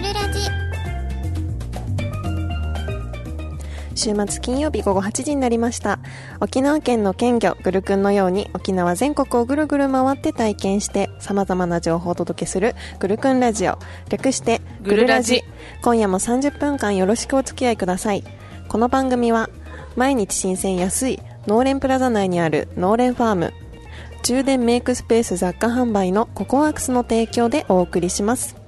るラジ。週末金曜日午後8時になりました。沖縄県の県魚ぐるくんのように沖縄全国をぐるぐる回って体験して様々な情報をお届けするぐるくんラジオ。略してぐるラジ。今夜も30分間よろしくお付き合いください。この番組は毎日新鮮安い農連プラザ内にある農連ファーム充電メイクスペース雑貨販売のココワークスの提供でお送りします。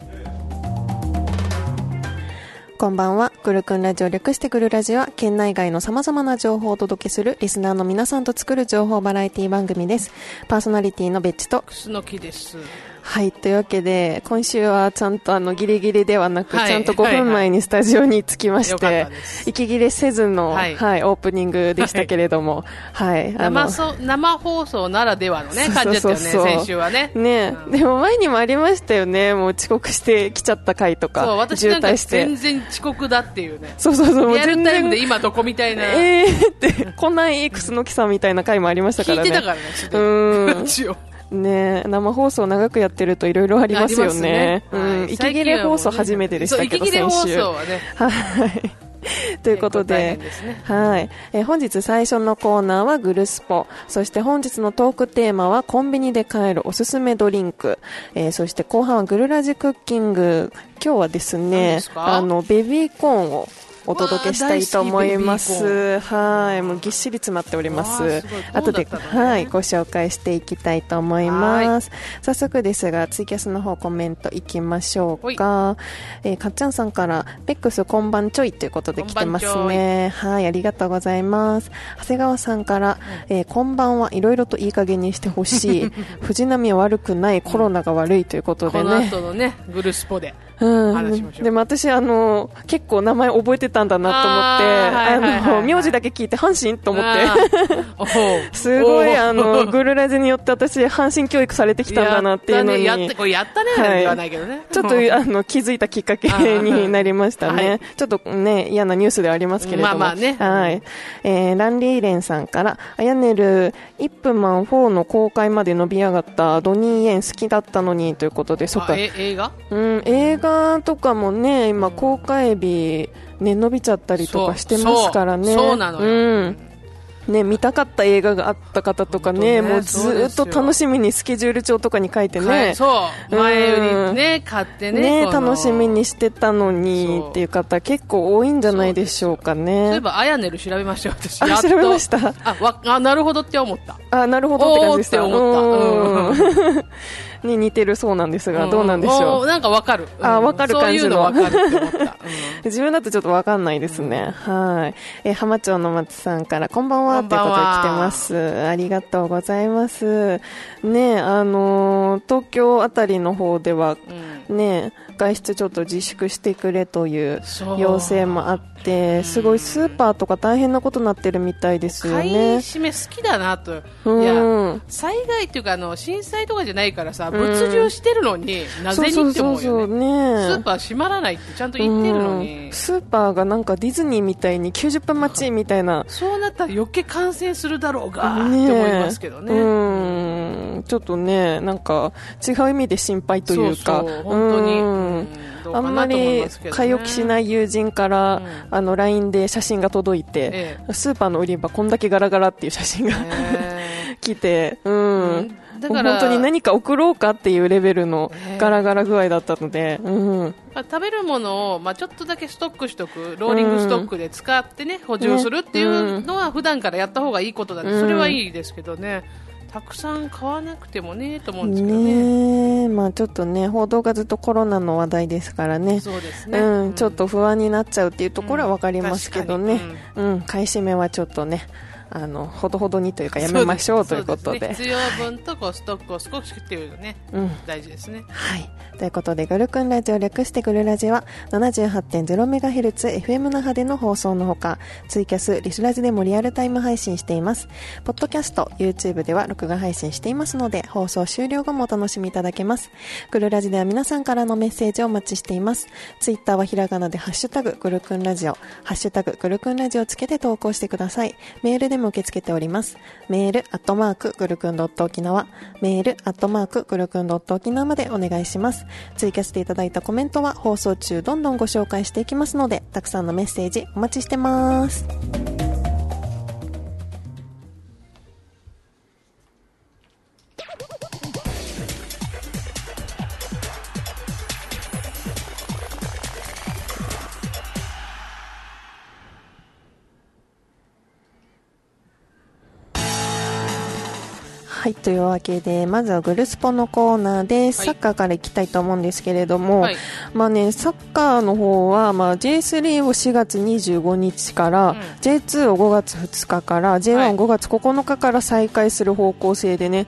こんばんは。くるくんラジオ略してくるラジオは、県内外の様々な情報をお届けするリスナーの皆さんと作る情報バラエティ番組です。パーソナリティのベッチと、楠木です。はい、というわけで、今週はちゃんとあの、ギリギリではなく、はいちゃんと5分前にスタジオに着きましてったです、息切れせずの、は、はいいオープニングでしたけれども、はい、あの生、放送ならではのね、感じだったよね、先週はね。ねうんでも前にもありましたよね、もう遅刻して来ちゃった回とか、そう、私渋なんか滞して全。然遅刻だっていうね。そうそうそう、もう全タイムで然、今どこみたいな。えーって、こんないいクスノキさんみたいな回もありましたからね。聞いてたからね、うに。ん。ね生放送長くやってるといろいろありますよね。ありますねうん。はい息切れ放送初めてでしたけど、先週。送はね。はい。ということでね、はい。えー本日最初のコーナーはグルスポ。そして本日のトークテーマはコンビニで買えるおすすめドリンク。えーそして後半はグルラジクッキング。今日はです何ねあの、ベビーコーンをお届けしたいと思います。はい。もうぎっしり詰まっておりますす。後で、はい、ご紹介していきたいと思います。早速ですが、ツイキャスの方コメントいきましょうか。えーかっちゃんさんから、ペックスこんばんちょいということで来てますね。はい、ありがとうございます。長谷川さんから、えーこんばんはいろいろといい加減にしてほしい。藤波は悪くない、コロナが悪いということでこのね。後のね、グルスポで。うん話しましょうでも私、あの、結構名前覚えてたんだなと思って、あーはいはいの、名字だけ聞いて阪神と思って。すごい、あの、グルラジによって私、阪神教育されてきたんだなっていうのに。やったね、これやったね、はいではないけどね。ちょっと、あの、気づいたきっかけになりましたね。はいちょっとね、嫌なニュースではありますけれども。まあまあねはい。えー、ランリーレンさんから、あやねる、イップマン4の公開まで伸び上がったドニー・イエン好きだったのにということで、そっか。映画？うん、映画とかもね、今公開日、ね、伸びちゃったりとかしてますからね。そうそうそうなのようん。ね、見たかった映画があった方とかね、ねもうずーっと楽しみにスケジュール帳とかに書いてはねい。そう。前よりね、買ってね。ね、楽しみにしてたのにっていう方結構多いんじゃないでしょうかそういねえ。ば、あやねる調べましたよ、私。あ調べました？あ、わ、あ、なるほどって思った。あ、なるほどって感じでした。思ったうん に似てるそうなんですが、どうなんでしょう？なんかわかる。あわかる感じのそういうのわかるって思った。自分だとちょっとわかんないですね。はい。えー浜町の松さんから、こんばんはということで来てます。ありがとうございます。ねあのー東京あたりの方では、うんね外出ちょっと自粛してくれという要請もあって、すごいスーパーとか大変なことになってるみたいですよ買いね。占め好きだなと。うん。いや、災害っていうか、あの、震災とかじゃないからさ、物流してるのに、なぜにって思うよね。ね。スーパー閉まらないってちゃんと言ってるのうにん、スーパーがなんかディズニーみたいに90分待ちみたいな。そうなったら余計感染するだろうが、ねって思いますけどね。うん。ちょっとねなんか違う意味で心配というか。そうそう本当に。あんまり買い置きしない友人から、うん。あの LINE で写真が届いて、えスーパーの売り場こんだけガラガラっていう写真が、え 来て、うん、うん。だから本当に何か送ろうかっていうレベルのええ。ガラガラ具合だったので、うん、まあ、食べるものを、まあ、ちょっとだけストックしとく、ローリングストックで使ってね、補充するっていうのは普段からやった方がいいことなんで、うん。それはいいですけどね、たくさん買わなくてもね、と思うんですけどね。ねえまあちょっとね報道がずっとコロナの話題ですからね。そうですね。うん、ちょっと不安になっちゃうっていうところは分かりますけどね。確、うん買い占めはちょっとねあのほどほどにというかやめましょうということでね必要分とこうストックを少しっていうのね、うん大事ですね。はい。ということで、グルクンラジオ略してグルラジは 78.0MHz FM 那覇での放送のほか、ツイキャス、リスラジでもリアルタイム配信しています。ポッドキャスト、YouTube では録画配信していますので、放送終了後もお楽しみいただけます。グルラジでは皆さんからのメッセージをお待ちしています。ツイッターはひらがなでハッシュタグ、グルクンラジオ、ハッシュタグ、グルクンラジオをつけて投稿してください。メールでも受け付けております。メール、アットマーク、グルクンドット.沖縄、メール、アットマーク、グルクンドット.沖縄までお願いします。追加していただいたコメントは放送中どんどんご紹介していきますので、たくさんのメッセージお待ちしてます。はい、というわけで、まずはグルスポのコーナーで、サッカーからいきたいと思うんですけれども、はい。まあね、サッカーの方は、まあ、J3 を4月25日から、うん。J2 を5月2日から、はい。J1 を5月9日から再開する方向性でね、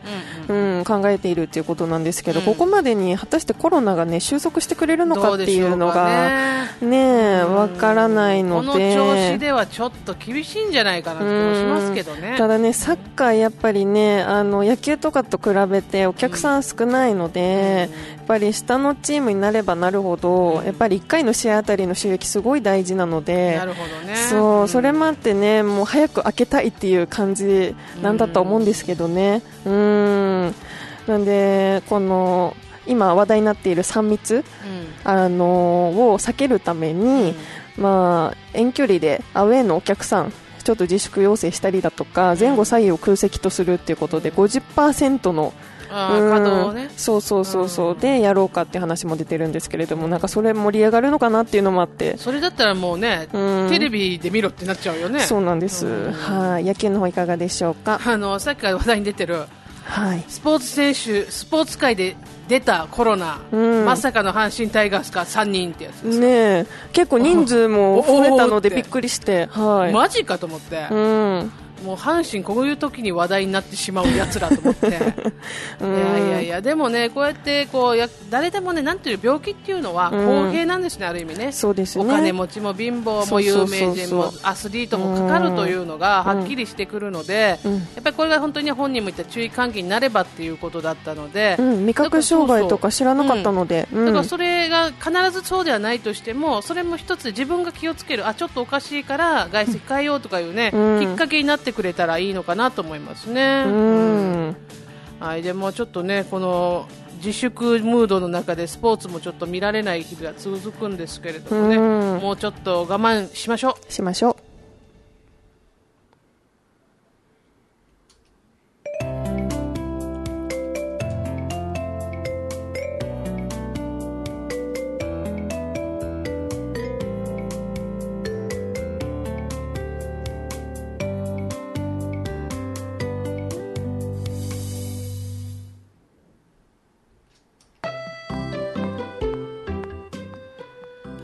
うんうんうん、考えているということなんですけど、うんここまでに果たしてコロナがね、収束してくれるのかっていうのが、ねねえ、わからないこのので。調子ではちょっと厳しいんじゃないかなって気もしますけどね。ただね、サッカーやっぱりね、あの野球とかと比べてお客さん少ないので、やっぱり下のチームになればなるほど、やっぱり1回の試合あたりの収益すごい大事なのでな、るほどね。そう、それももあってね、もう早く開けたいっていう感じなんだと思うんですけどね。うん。なんで、この、今話題になっている3密、あのを避けるために、まあ、遠距離でアウェーのお客さんちょっと自粛要請したりだとか前後左右を空席とするっていうことで50%のあうん。ね。そうそうそうそう、うん。でやろうかっていう話も出てるんですけれどもなんかそれ盛り上がるのかなっていうのもあって、それだったらもうね、うん。テレビで見ろってなっちゃうよね。そうなんです、うん。はい。野球の方いかがでしょうか？あの、さっきから話題に出てる、はい。スポーツ選手、スポーツ界で出たコロナ、うん。まさかの阪神タイガースか3人ってやつです。ねえ。結構人数も増えたので びっくりしてはい、マジかと思って、うんもう阪神、こういう時に話題になってしまうやつらと思って、い うん。やいやいや、でもね、こうやってこうや誰でもね、なんていう病気っていうのはうん。公平なんですね、ある意味ね。そうですね。お金持ちも貧乏も有名人もアスリートもかかるというのがうん。はっきりしてくるので、うん。やっぱりこれが本当に本人も言った注意喚起になればっていうことだったので、うん、味覚障害とか知らなかったので、うん。だからそれが必ずそうではないとしてもそれも一つで自分が気をつけるあちょっとおかしいから外出控えようとかいうね、うん。きっかけになってくれたらいいのかなと思いますね。うん。はい、でもちょっとねこの自粛ムードの中でスポーツもちょっと見られない日が続くんですけれどもね、うん。もうちょっと我慢しましょう。しましょう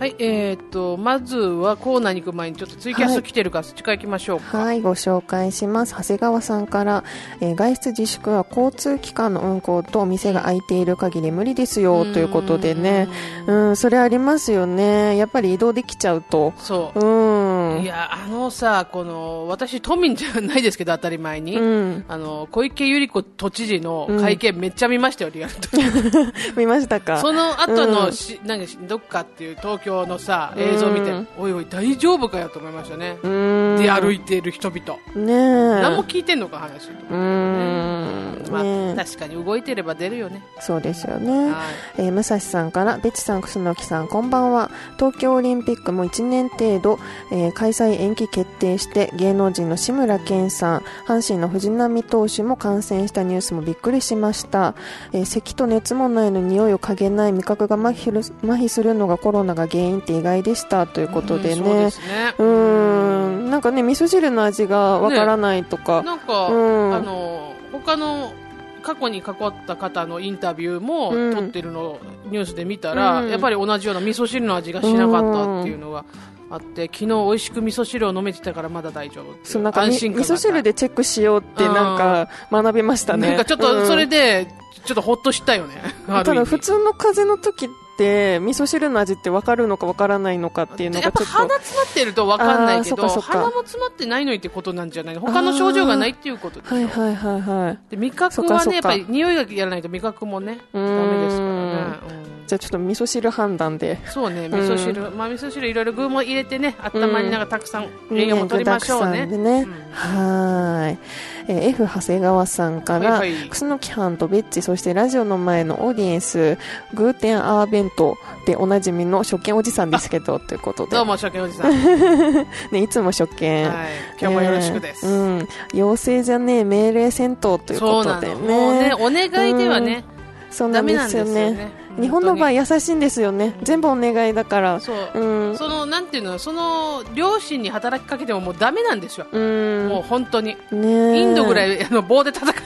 はい、えー、っとまずはコーナーに行く前にちょっとツイキャス来てるから、そっちから行きましょうか。はい、ご紹介します。長谷川さんから、えー外出自粛は交通機関の運行とお店が開いている限り無理ですよ、ということでね。うん、それありますよね。やっぱり移動できちゃうと。そううん。いや、あのさ、この、私、都民じゃないですけど、当たり前に。うん。あの、小池百合子都知事の会見めっちゃ見ましたよ、リアルと。見ましたか？その後のうんし、なんか、どっかっていう東京のさ、映像見て、うんおいおい、大丈夫かよと思いましたね。うん。で、歩いている人々。ねえ。何も聞いてんのか、話。うん。まあ、ねえ確かに動いてれば出るよね。そうですよね。はい。えー武蔵さんから、ベチさん、楠木さん、こんばんは。東京オリンピックも1年程度、えー開催延期決定して、芸能人の志村けんさん、阪神の藤浪投手も感染したニュースもびっくりしました。えー咳と熱もないのに匂いを嗅げない味覚が麻痺る麻痺するのがコロナが原因って意外でしたということでね。すね。うーん、なんかね、味噌汁の味がわからないとか。なんか、うんあの、他の、過去に関わった方のインタビューもうん撮ってるのをニュースで見たら、うんやっぱり同じような味噌汁の味がしなかったっていうのがあって、昨日美味しく味噌汁を飲めてたからまだ大丈夫そうなんかみ安心感味噌汁でチェックしようってなんか学びましたね。なんかちょっとそれで、で、ちょっとほっとしたよね。ただ普通の風邪の時って味噌汁の味って分かるのか分からないのかっていうのがちょっと鼻詰まってると分かんないけど鼻も詰まってないのにってことなんじゃない？の他の症状がないっていうことでしょ？はいはいはいはい。で味覚はねやっぱり匂いがやらないと味覚もねダメですからね、うんじゃあちょっと味噌汁判断で。そうね味噌汁、まあ味噌汁いろいろ具も入れてね温まりながらたくさん栄養も取りましょうね,、具沢山でね、うん。はーい、えー F 長谷川さんから、はいはい。楠木藩とベッチそしてラジオの前のオーディエンスグーテンアーベントでおなじみの初見おじさんですけど ということで。どうも初見おじさん、はい、ね、いつも初見、今日もよろしくです、えーうん、要請じゃねえ命令戦闘ということでの。もうねねお願いではね、そんなですよね日本の場合本優しいんですよね。全部お願いだから。そう、うん。そのなんていうの？その両親に働きかけてももうダメなんですよ、うん。もう本当に。ねインドぐらいい あの棒で叩か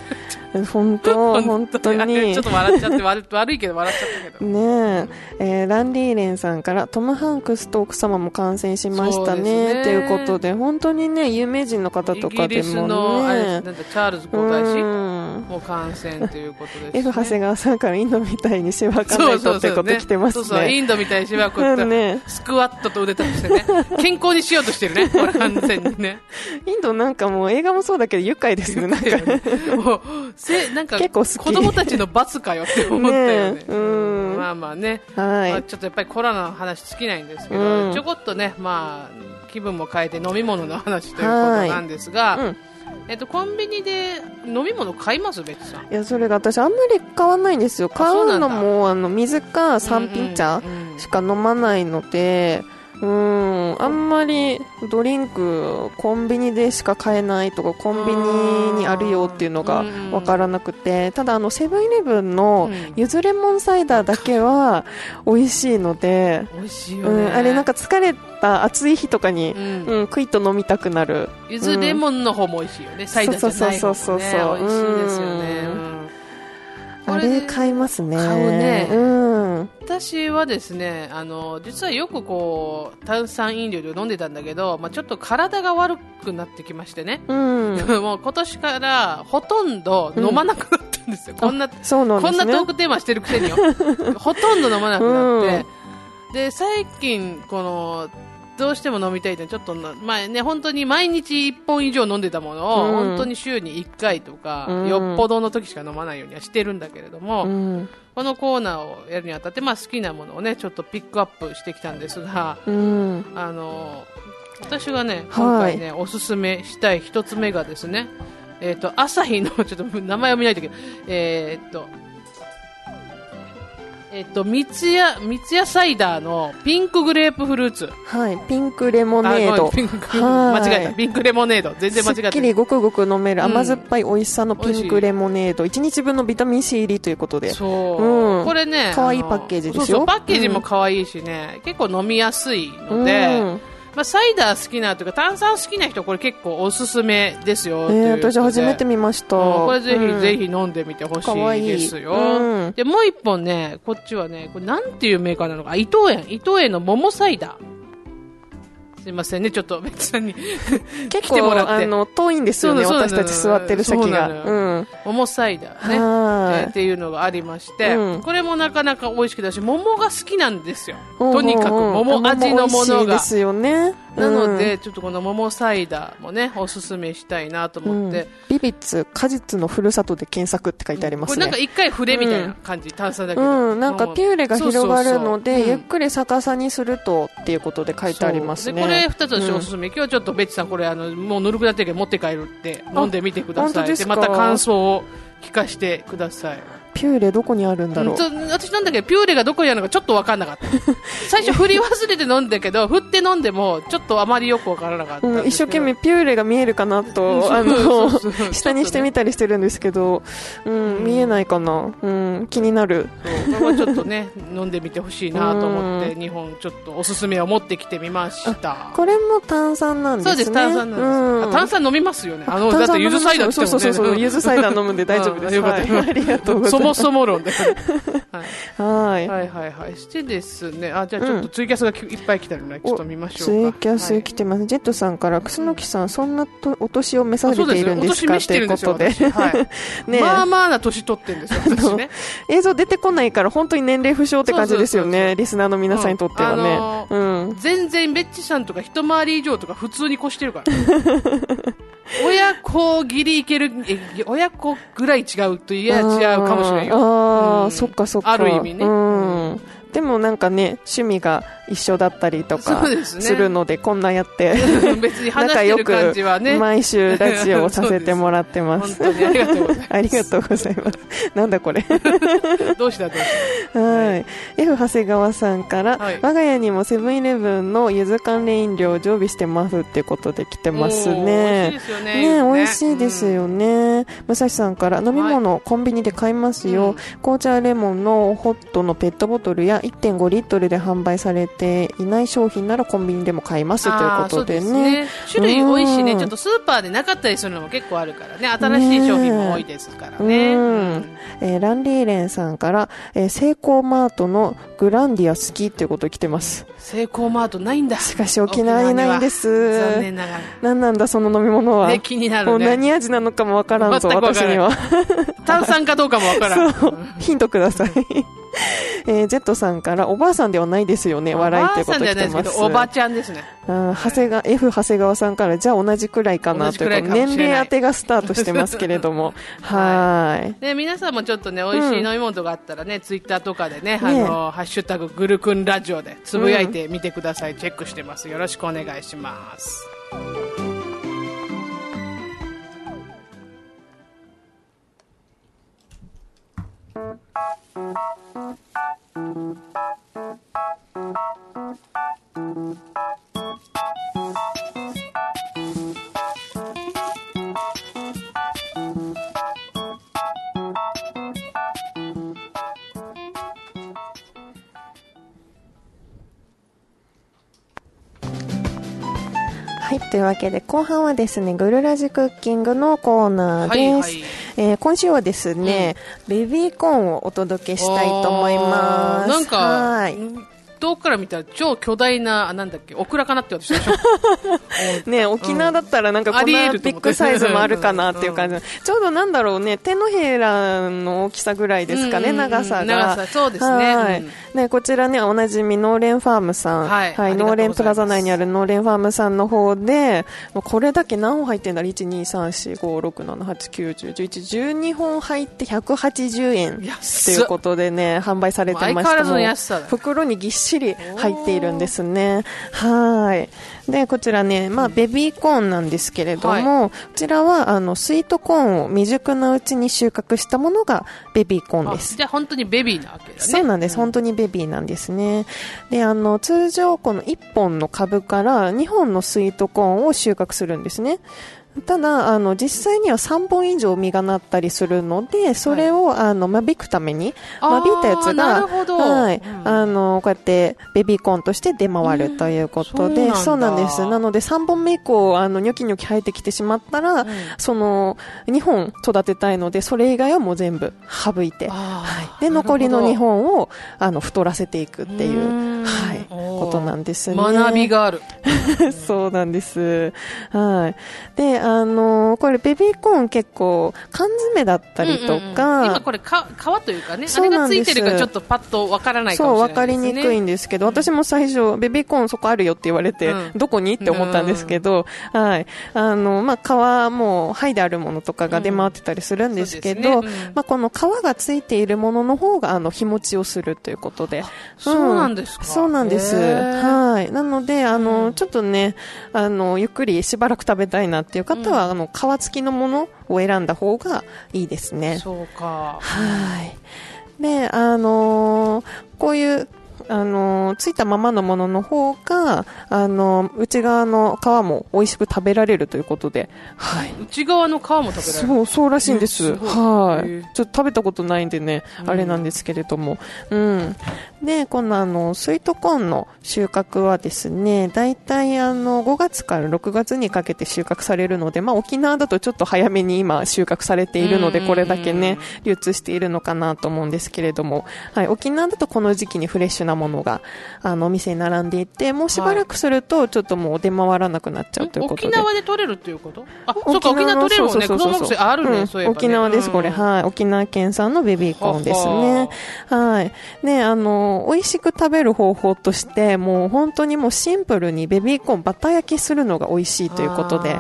本当本当れに。ちょっと笑っちゃって悪悪いけど笑っちゃったけど。ねえ。えーランリーレンさんからトム・ハンクスと奥様も感染しましたね。ね。ということで本当にね有名人の方とかイギリスでものあれなねチャールズ皇太子。うんも感染ということです、ね、F 長谷川さんからインドみたいにしばかないとってこと来てますそうそうイね。ンドみたいにしばくって、うんね。スクワットと腕立てしてね。健康にしようとしてるね完全にね。インドなんかもう映画もそうだけど愉快ですね。なんか。もうせなんか結構子供たちの罰かよって思ったよね。うん。まあまあね、はい。まあちょっとやっぱりコロナの話尽きないんですけど、うん。ちょこっとねまあ気分も変えて飲み物の話ということなんですが、うんえっと、コンビニで飲み物買います？別さん。いや、それが私あんまり買わないんですよ。買うのも、あの、水か三品茶うんうんしか飲まないので、うん、あんまりドリンクコンビニでしか買えないとかコンビニにあるよっていうのがうん。わからなくてただあのセブンイレブンのうん。ゆずレモンサイダーだけは美味しいので、うん、あれなんか疲れた暑い日とかにう、ん。うん、クイッと飲みたくなる。ゆずレモンの方も美味しいよね、サイダーじゃない方もね。そうそうそうそう美味しいですよね、うんうんあれ買いますね。買うね。うん。私はですねあの実はよくこう炭酸飲料で飲んでたんだけど、まあ、ちょっと体が悪くなってきましてね、うん。もう今年からほとんど飲まなくなったんですよ、こんなそうなんですね。こんなトークテーマしてるくせによ。ほとんど飲まなくなって、で最近このどうしても飲みたいってちょっとな前ね本当に毎日1本以上飲んでたものを、うん。本当に週に1回とか、うん。よっぽどの時しか飲まないようにはしてるんだけれども、うん。このコーナーをやるにあたって、まあ、好きなものをねちょっとピックアップしてきたんですがうん。あの私がねはい。今回ね、おすすめしたい一つ目がですねえっ、と朝日の ちょっと名前を見ないといけない。えっ、とえっ、と三ツ矢三ツ矢サイダーのピンクグレープフルーツ。はいピンクレモネード。間違えた。ピンクレモネード。全然間違すえったきりごくごく飲めるうん。甘酸っぱい美味しさのピンクレモネード。1日分のビタミン C 入りということで。そう、うん。これね可愛いパッケージですよ。そうそうパッケージも可愛いしね、結構飲みやすいので、うんまあ、サイダー好きなというか炭酸好きな人これ結構おすすめですよ、えー、私初めて見ました、うんこれぜひ、うん。ぜひ飲んでみてほしいですよ、うん。でもう一本ねこっちはねこれなんていうメーカーなのか。あ伊藤園。伊藤園の桃サイダーすいませんね。ちょっと別さんに。結来てもらって。構あの遠いんですよね。私たち座ってる席が。そううん桃サイダーね。はえー。っていうのがありまして、うん。これもなかなか美味しくだし桃が好きなんですよ。いとにかく桃味のものが。桃美味しいですよねなので、ちょっとこの桃サイダーもねおすすめしたいなとうん、思って、うん。ビビッツ果実のふるさとで検索って書いてありますね。これなんか一回触れみたいな感じ、炭酸だけど、うん、なんかピューレが広がるので、ゆっくり逆さにするとっていうことで書いてありますね。これ二つ私うんおすすめ、今日ちょっとベッチさんこれあのもうぬるくなってるけど持って帰るって飲んでみてくださいでまた感想を聞かせてください。ピューレどこにあるんだろう？うん私なんだけどピューレがどこにあるのかちょっと分かんなかった。最初振り忘れて飲んだけど振って飲んでもちょっとあまりよく分からなかったんうん、一生懸命ピューレが見えるかなと、あの下にしてみたりしてるんですけど、うん、見えないかな？うん、気になる。そうこれはちょっとね 飲んでみてほしいなと思ってう2本ちょっとおすすめを持ってきてみました。これも炭酸なんですね。そうです炭酸なんです、炭酸飲みますよね。あのだってゆずサイダーってそうそうそうそう、ゆずサイダー飲むんで大丈夫です。あよかったはいありがとうございます。そもそも論で。はい。はい。はいはいはい。してですね、あ、じゃあちょっとツイキャスがきいっぱい来てるので、ちょっと見ましょツうか。イキャス来てます。ジェットさんから、楠木さん、そんなとお年を召されているんですか？ということで。まあまあな年取ってるんですよ、私ね。映像出てこないから、本当に年齢不詳って感じですよね。リスナーの皆さんにとってはね。全然ベッチさんとか一回り以上とか普通に越してるから。親子ギリいける、え親子ぐらい違うといや違うかもしれんよ。ああ、うんそっかそっか。ある意味ねうん。でもなんかね、趣味が一緒だったりとかするので、こんなやって、別に話仲良くじはね。毎週ラジオをさせてもらってます。本当にありがとうございます。ありがとうございます。なんだこれ。どうしたどうしはい。F 長谷川さんから、はい我が家にもセブンイレブンの柚子関連飲料を常備してますってことで来てたますおー美味しいねで。すよね。ね美味しいですよね。武蔵さんから飲み物、コンビニで買いますよ、うん紅茶レモンのホットのペットボトルや1.5リットルで販売されていない商品ならコンビニでも買いますということでね。す種類多いしね、うんちょっとスーパーでなかったりするのも結構あるからね、新しい商品も多いですからね。うんうんえーランリーレンさんから、えーセイコーマートのグランディア好きっていうこと来てます。セイコーマートないんだ。しかし沖縄にないんです。残念なが何なんだその飲み物は。ら。ね、気になもうるね。何味なのかもわからんぞ、私には。炭酸かどうかもわからん。ヒントください。えージェットさんから、おばあさんではないですよね、笑いってこと。ないですけど、おばちゃんですね。長谷川、F 長谷川さんから、じゃあ同じくらいかなという年齢当てがスタートしてますけれども。はーい。ね、皆さんもちょっとね、美味しい飲み物とかあったらね、ツイッターとかでね、あねの、ハッシュタググルクンラジオでつぶやいてみてください。チェックしてます。よろしくお願いします。わけで、後半はですね、ぐるらじクッキングのコーナーです。はいはいえー今週はですね、ベビーコーンをお届けしたいと思います。なんか、はい。遠くから見たら超巨大な、あなんだっけ、オクラかなって私。ね、沖縄だったらなんかこんなビッグサイズもあるかなっていう感じ、ちょうどなんだろうね、手のひらの大きさぐらいですかね、うんうんうん長さが。長さそうですねはいうんね、こちらね、おなじみノーレンファームさん。はいありがとうございますノーレンプラザ内にあるノーレンファームさんの方で、これだけ何本入ってんだ ?1、2、3、4、5、6、7、8、9、10、11、12本入って180円。ということでね、販売されてました。も袋にぎっしり入っているんですね。はい。で、こちらね、まあ、ベビーコーンなんですけれども、こちらは、あの、スイートコーンを未熟なうちに収穫したものがベビーコーンあです。じゃあ本当にベビーなわけだね。そうなんです、本当にベビーなんですね。で、あの、通常この1本の株から2本のスイートコーンを収穫するんですね。ただ、あの、実際には3本以上実がなったりするので、それを、あの、間引くために、間引いたやつが、はい、うんあの、こうやってベビーコーンとして出回るということで、うんそうなんだです。なので、3本目以降、あの、ニョキニョキ生えてきてしまったら、うんその、2本育てたいので、それ以外はもう全部省いて、はい。で、残りの2本を、あの、太らせていくっていうはい、ことなんですね。学びがある。そうなんです。はい。で、あのこれベビーコーン結構缶詰だったりとうんうんうん。か、今これか皮というかね、あそうれなんです。がついてるからちょっとパッとわからないかそう、もしわかりれないですね。にくいんですけど、私も最初、ベビーコーンそこあるよって言われて、うん。どこに？って思ったんですけど、はい。あの、まあ、皮も、剥いであるものとかが出回ってたりするんですけど、そうですね。うん。まあ、この皮がついているものの方が、あの、日持ちをするということで。そうなんですか？そうなんです。はい。なので、あの、うん。ちょっとね、あの、ゆっくりしばらく食べたいなっていう方は、あの、皮付きのものを選んだ方がいいですね。そうか。はい。で、あのーこういうあの、ついたままのものの方が、あの、内側の皮も美味しく食べられるということで、はい。内側の皮も食べられるそう、そうらしいんです。うんすはい。ちょっと食べたことないんでね、うんあれなんですけれども。うん。で、このあの、スイートコーンの収穫はですね、大体あの、5月から6月にかけて収穫されるので、まあ沖縄だとちょっと早めに今収穫されているので、うんこれだけね、流通しているのかなと思うんですけれども、はい、沖縄だとこの時期にフレッシュなものが、あの、お店に並んでいて、もうしばらくすると、ちょっともう出回らなくなっちゃうということで。沖縄で取れるっていうこと？あ、そうか、沖縄取れるもんね。そうそうそうそうあるね、うんそういえば、ね。沖縄です、これ。うんはい。沖縄県産のベビーコーンですね。はい。ね、あの、美味しく食べる方法として、もう本当にもうシンプルにベビーコーンバター焼きするのが美味しいということで。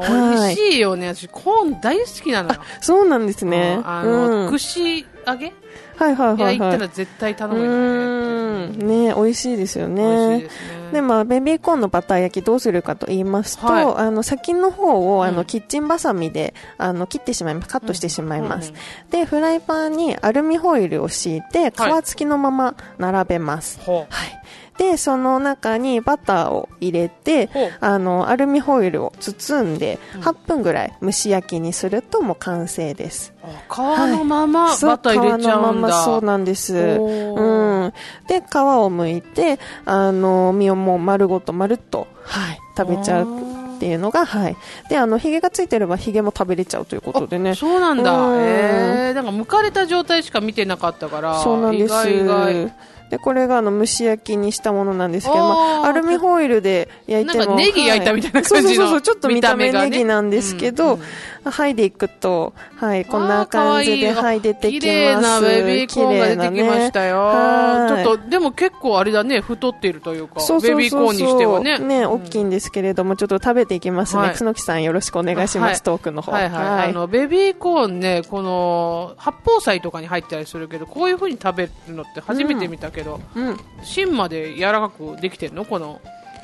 美味しいよね。私、コーン大好きなのよ。そうなんですね。あの、うん。串揚げ？はいはいはいはい。行ったら絶対頼うむよね。ね、美味しいですよね。ですね。で、まあ、ベビーコーンのバター焼きどうするかと言いますと、はいあの、先の方を、あの、うんキッチンバサミで、あの、切ってしまいます。カットしてしまいます。うんで、フライパンにアルミホイルを敷いて、皮付きのまま並べます。ほはい。で、その中にバターを入れてあの、アルミホイルを包んで、うん8分ぐらい蒸し焼きにするともう完成です。皮のままそうバター入れちゃうんだ。皮のままそうなんです。うん。で、皮を剥いて、あの、身をもう丸ごと丸っと、はい、食べちゃうっていうのが、はい。で、あの、ヒゲがついてればヒゲも食べれちゃうということでね。そうなんだ。うんええなんか剥かれた状態しか見てなかったから。そうなんです。意外意外。で、これがあの蒸し焼きにしたものなんですけど、まあ、アルミホイルで焼いても。なんかネギ焼いたみたいな感じのはいそうそうそう、ちょっと見た目ネギなんですけど、うんうん剥いでいくと、はい、こんな感じであー可愛い出てきます。綺麗なベビーコーンが出てきましたよ。はいちょっと、でも結構あれだね、太っているというか、そうそうそうベビーコーンにしてはね。ね、うん大きいんですけれども、ちょっと食べていきますね。はい楠木さんよろしくお願いします、はいトークの方。はいはい。あの、ベビーコーンね、この、八宝菜とかに入ったりするけど、こういう風に食べるのって初めて見たけど、うん。芯まで柔らかくできてんの？この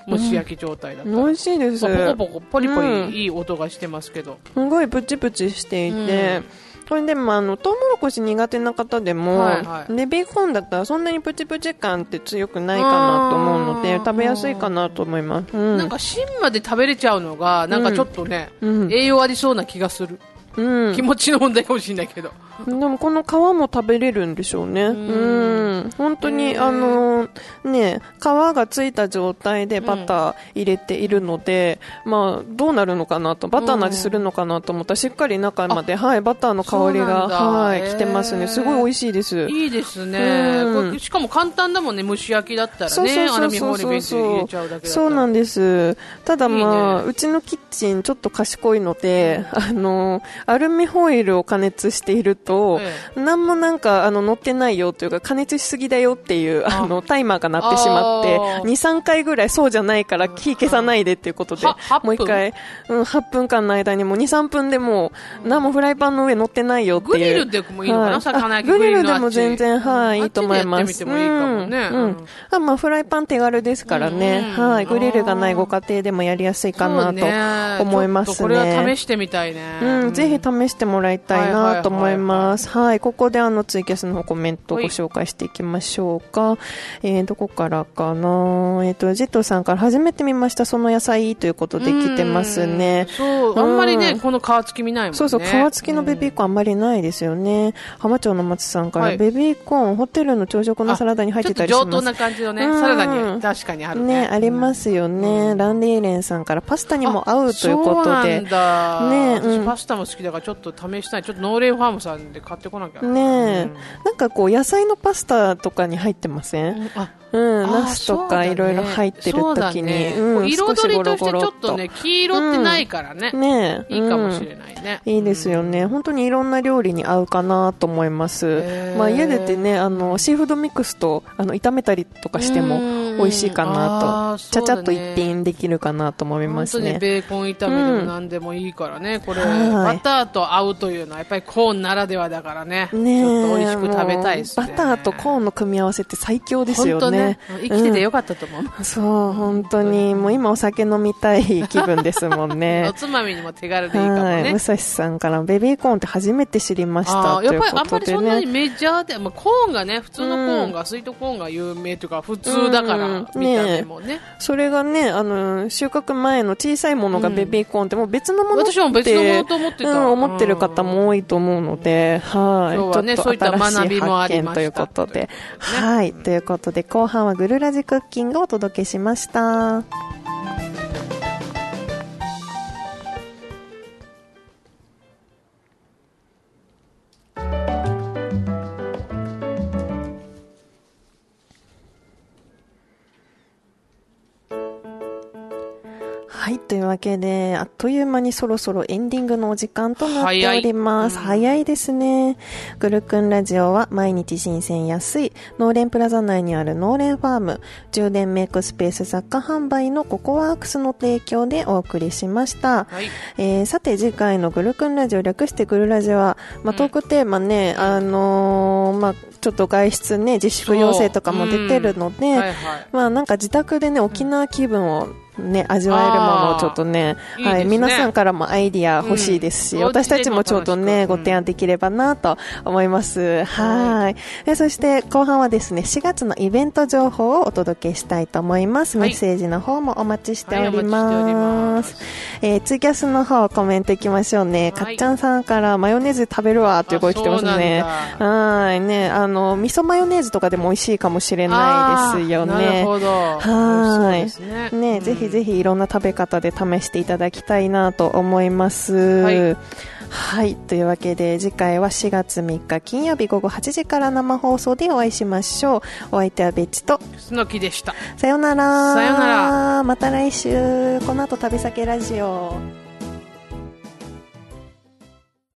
蒸し焼き状態だったら。美味しいです。まあポコポコ、ポリポうんリいい音がしてますけど。すごいプチプチしていて、これでもあの、トウモロコシ苦手な方でも、はいはいベビーコーンだったらそんなにプチプチ感って強くないかなと思うので食べやすいかなと思います。うん。なんか芯まで食べれちゃうのが、なんかちょっとね、うん。栄養ありそうな気がする。うん。気持ちの問題かもしれないけど。でもこの皮も食べれるんでしょうね。うん。本当に、あの、ね、皮がついた状態でバター入れているので、まあ、どうなるのかなと、バターの味するのかなと思ったら、しっかり中まで、はい、バターの香りが、はい、来てますね。すごい美味しいです。いいですね、しかも簡単だもんね、蒸し焼きだったらね、アルミホイルベンチで入れちゃうだけ。そうなんです。ただまあ、うちのキッチンちょっと賢いので、あの、アルミホイルを加熱していると、えなんもなんか、あの、乗ってないよというか、加熱しすぎだよっていう、あ。の、タイマーが鳴ってしまって、あー。2、3回ぐらいそうじゃないから火消さないでっていうことでは8、もう一回、うん、8分間の間にもう2、3分でもう、何もフライパンの上乗ってないよっていう。グリルでもいいのかな？はい。魚焼きあグリルでも全然、はい、いいと思います。まあ、フライパン手軽ですからね。うんうんはい。グリルがないご家庭でもやりやすいかなと思いますね。これは試してみたいね。うん、ぜひ試してもらいたいなと思います。はい、ここであのツイキャスの方コメントをご紹介していきましょうか。えー、どこからかな？えっ、と、ジェットさんから初めて見ました、その野菜ということで来てますね。うんそう、あんまりね、うんこの皮付き見ないもんね。そうそう、皮付きのベビーコーンあんまりないですよね。浜町の松さんから、はいベビーコーン、ホテルの朝食のサラダに入ってたりします。上等な感じのね、うんサラダに確かにあるね。ね、ありますよね。ランディーレンさんからパスタにも合うということで。ね私うんパスタも好きだからちょっと試したい。ちょっとノーレンファームさんで買ってこなきゃ。ねえ、うん。なんかこう野菜のパスタとかに入ってません、あ、うん、ナスとかいろいろ入ってる時に、ね。うん、彩りとしてちょっとね、黄色ってないからね。ねえ。いいかもしれい、ないね。うん。いいですよね、本当にいろんな料理に合うかなと思います。まあ家でてね、あの、シーフードミックスと、あの、炒めたりとかしても美味しいかなと、ちゃちゃっと一品できるかなと思います本当にね。ベーコン炒めでも何でもいいからね、これ、はいバターと合うというのはやっぱりコーンならではだからね、ねえちょっと美味しく食べたいですね。バターとコーンの組み合わせって最強ですよね。生きててよかったと思う。そう、本当に、もう今お酒飲みたい気分ですもんね お。つまみにも手軽でいいかもはい。ね武。蔵さんからベビーコーンって初めて知りましたやっぱりあんまりそんなにね。メジャーで、まあ、コーンがね、普通のコーンが、スイートコーンが有名というか、普通だから、うん見た目もね。それがね、あの、収穫前の小さいものがベビーコーンってもう別のものって、私も別のものと思ってたうん、思ってる方も多いと思うので、はい。今日はねちょっとそういった学びもありまということで。はい。ということで、後半はグルラジクッキングをお届けしました。わけで、あっという間にそろそろエンディングのお時間となっております。早い早いですね。グルクンラジオは毎日新鮮安い、農連プラザ内にある農連ファーム、充電メイクスペース雑貨販売のココワークスの提供でお送りしました。はい。えーさて次回のグルクンラジオ略してグルラジは、まあ、トークテーマね、あのーまあ、ちょっと外出ね、自粛要請とかも出てるので、はいはい。まあなんか自宅でね、沖縄気分をね、味わえるものをちょっとね、はい、いいですね皆さんからもアイディア欲しいですし、うん私たちもちょっとね、ご提案できればなと思います。はい。でそして後半はですね、4月のイベント情報をお届けしたいと思います。はいメッセージの方もお待ちしておりま。待ちしておりますえーツイキャスの方コメントいきましょうね。はいかっちゃんさんからマヨネーズ食べるわっていう声来てますね。はい。ね、あの、味噌マヨネーズとかでも美味しいかもしれないですよね。なるほど。はいね。ね、うんぜひぜひいろんな食べ方で試していただきたいなと思います。はいはい。というわけで、次回は4月3日金曜日午後8時から生放送でお会いしましょう。お相手はベッチと、スノキでした。さよなら。さよなら。また来週、この後旅先ラジオ。